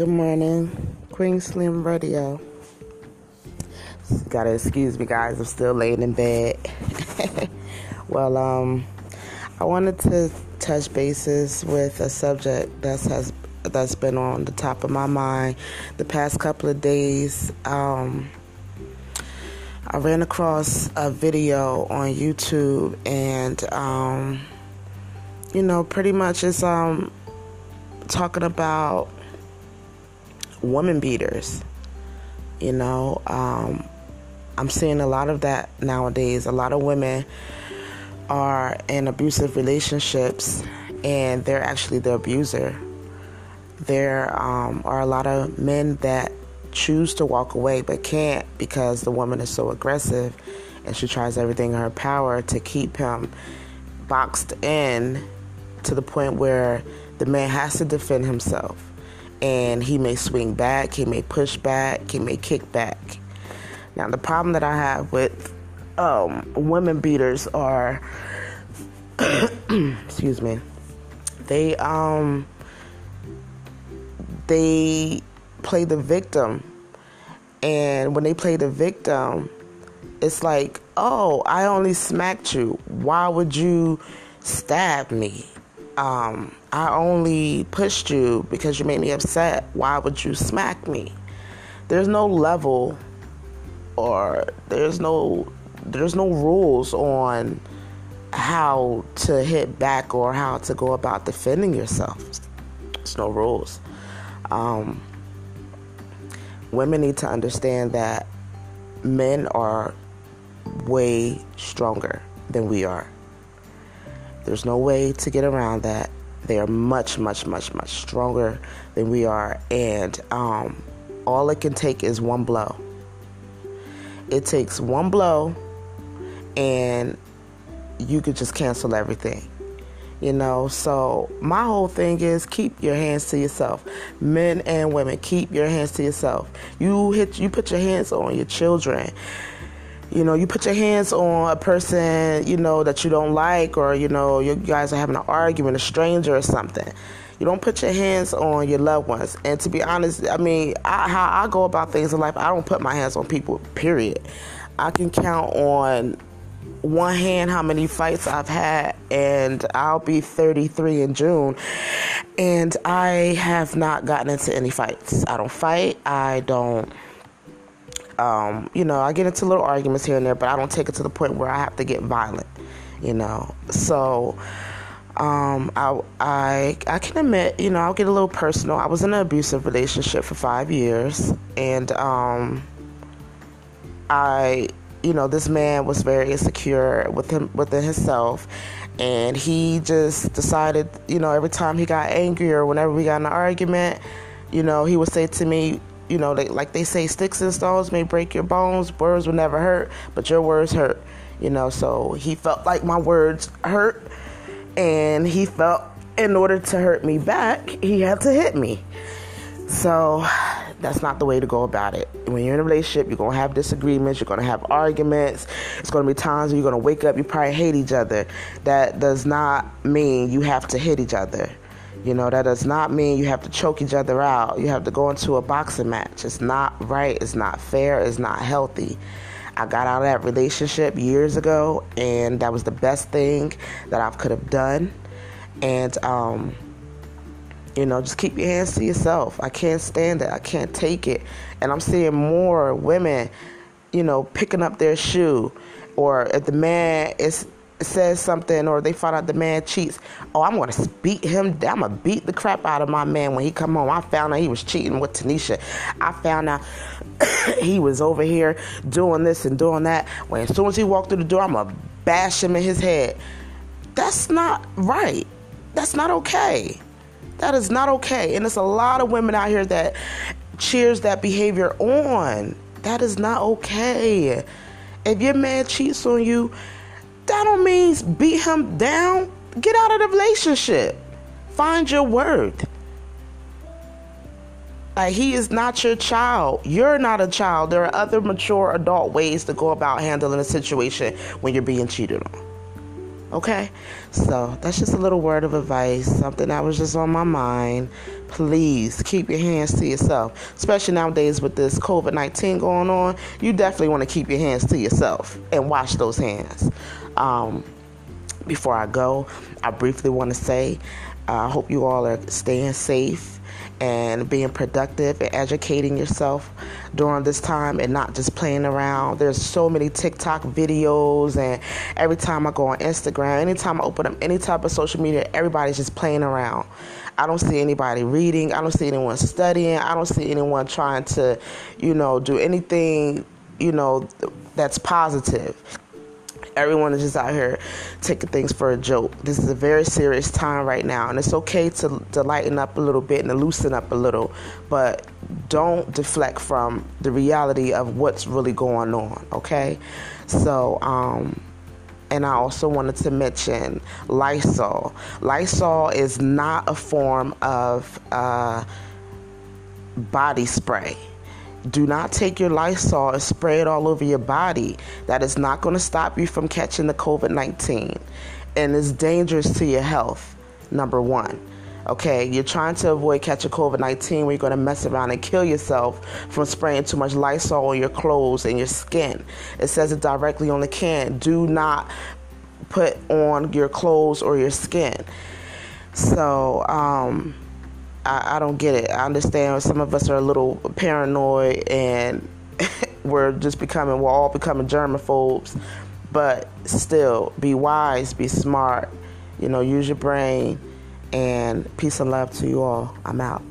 Good morning, Queen Slim Radio. Gotta excuse me, guys. I'm still laying in bed. well, um, I wanted to touch bases with a subject that has that's been on the top of my mind the past couple of days. Um, I ran across a video on YouTube, and um, you know, pretty much it's um talking about woman beaters. You know, um, I'm seeing a lot of that nowadays. A lot of women are in abusive relationships and they're actually the abuser. There um, are a lot of men that choose to walk away but can't because the woman is so aggressive and she tries everything in her power to keep him boxed in to the point where the man has to defend himself and he may swing back, he may push back, he may kick back. Now, the problem that I have with um, women beaters are, excuse me, they um they play the victim, and when they play the victim, it's like, oh, I only smacked you. Why would you stab me? Um, I only pushed you because you made me upset. Why would you smack me? There's no level or there's no there's no rules on how to hit back or how to go about defending yourself. There's no rules. Um, women need to understand that men are way stronger than we are. There's no way to get around that. They are much, much, much, much stronger than we are, and um, all it can take is one blow. It takes one blow, and you could just cancel everything. You know, so my whole thing is keep your hands to yourself. Men and women, keep your hands to yourself. You hit you put your hands on your children you know, you put your hands on a person, you know, that you don't like, or, you know, you guys are having an argument, a stranger or something. You don't put your hands on your loved ones. And to be honest, I mean, I, how I go about things in life, I don't put my hands on people, period. I can count on one hand how many fights I've had, and I'll be 33 in June, and I have not gotten into any fights. I don't fight, I don't um, you know, I get into little arguments here and there, but I don't take it to the point where I have to get violent, you know. So, um, I, I, I can admit, you know, I'll get a little personal. I was in an abusive relationship for five years, and um, I, you know, this man was very insecure with him within himself, and he just decided, you know, every time he got angry or whenever we got in an argument, you know, he would say to me, you know, they, like they say, sticks and stones may break your bones, words will never hurt, but your words hurt. You know, so he felt like my words hurt, and he felt in order to hurt me back, he had to hit me. So that's not the way to go about it. When you're in a relationship, you're gonna have disagreements, you're gonna have arguments. It's gonna be times where you're gonna wake up, you probably hate each other. That does not mean you have to hit each other. You know, that does not mean you have to choke each other out. You have to go into a boxing match. It's not right. It's not fair. It's not healthy. I got out of that relationship years ago, and that was the best thing that I could have done. And, um, you know, just keep your hands to yourself. I can't stand it. I can't take it. And I'm seeing more women, you know, picking up their shoe, or if the man is says something or they find out the man cheats, oh, I'm gonna beat him. I'm gonna beat the crap out of my man when he come home. I found out he was cheating with Tanisha. I found out he was over here doing this and doing that. When as soon as he walked through the door, I'm gonna bash him in his head. That's not right. That's not okay. That is not okay. And there's a lot of women out here that cheers that behavior on. That is not okay. If your man cheats on you, that don't mean beat him down. Get out of the relationship. Find your worth. Like he is not your child. You're not a child. There are other mature adult ways to go about handling a situation when you're being cheated on. Okay? So that's just a little word of advice, something that was just on my mind. Please keep your hands to yourself, especially nowadays with this COVID 19 going on. You definitely want to keep your hands to yourself and wash those hands. Um, before I go, I briefly want to say uh, I hope you all are staying safe and being productive and educating yourself during this time and not just playing around. There's so many TikTok videos, and every time I go on Instagram, anytime I open up any type of social media, everybody's just playing around. I don't see anybody reading. I don't see anyone studying. I don't see anyone trying to, you know, do anything, you know, that's positive. Everyone is just out here taking things for a joke. This is a very serious time right now, and it's okay to, to lighten up a little bit and to loosen up a little, but don't deflect from the reality of what's really going on, okay? So, um, and I also wanted to mention Lysol. Lysol is not a form of uh, body spray. Do not take your Lysol and spray it all over your body. That is not going to stop you from catching the COVID 19 and it's dangerous to your health, number one. Okay, you're trying to avoid catching COVID 19 where you're going to mess around and kill yourself from spraying too much Lysol on your clothes and your skin. It says it directly on the can. Do not put on your clothes or your skin. So, um, I, I don't get it. I understand some of us are a little paranoid and we're just becoming, we're all becoming germaphobes. But still, be wise, be smart, you know, use your brain, and peace and love to you all. I'm out.